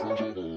faz.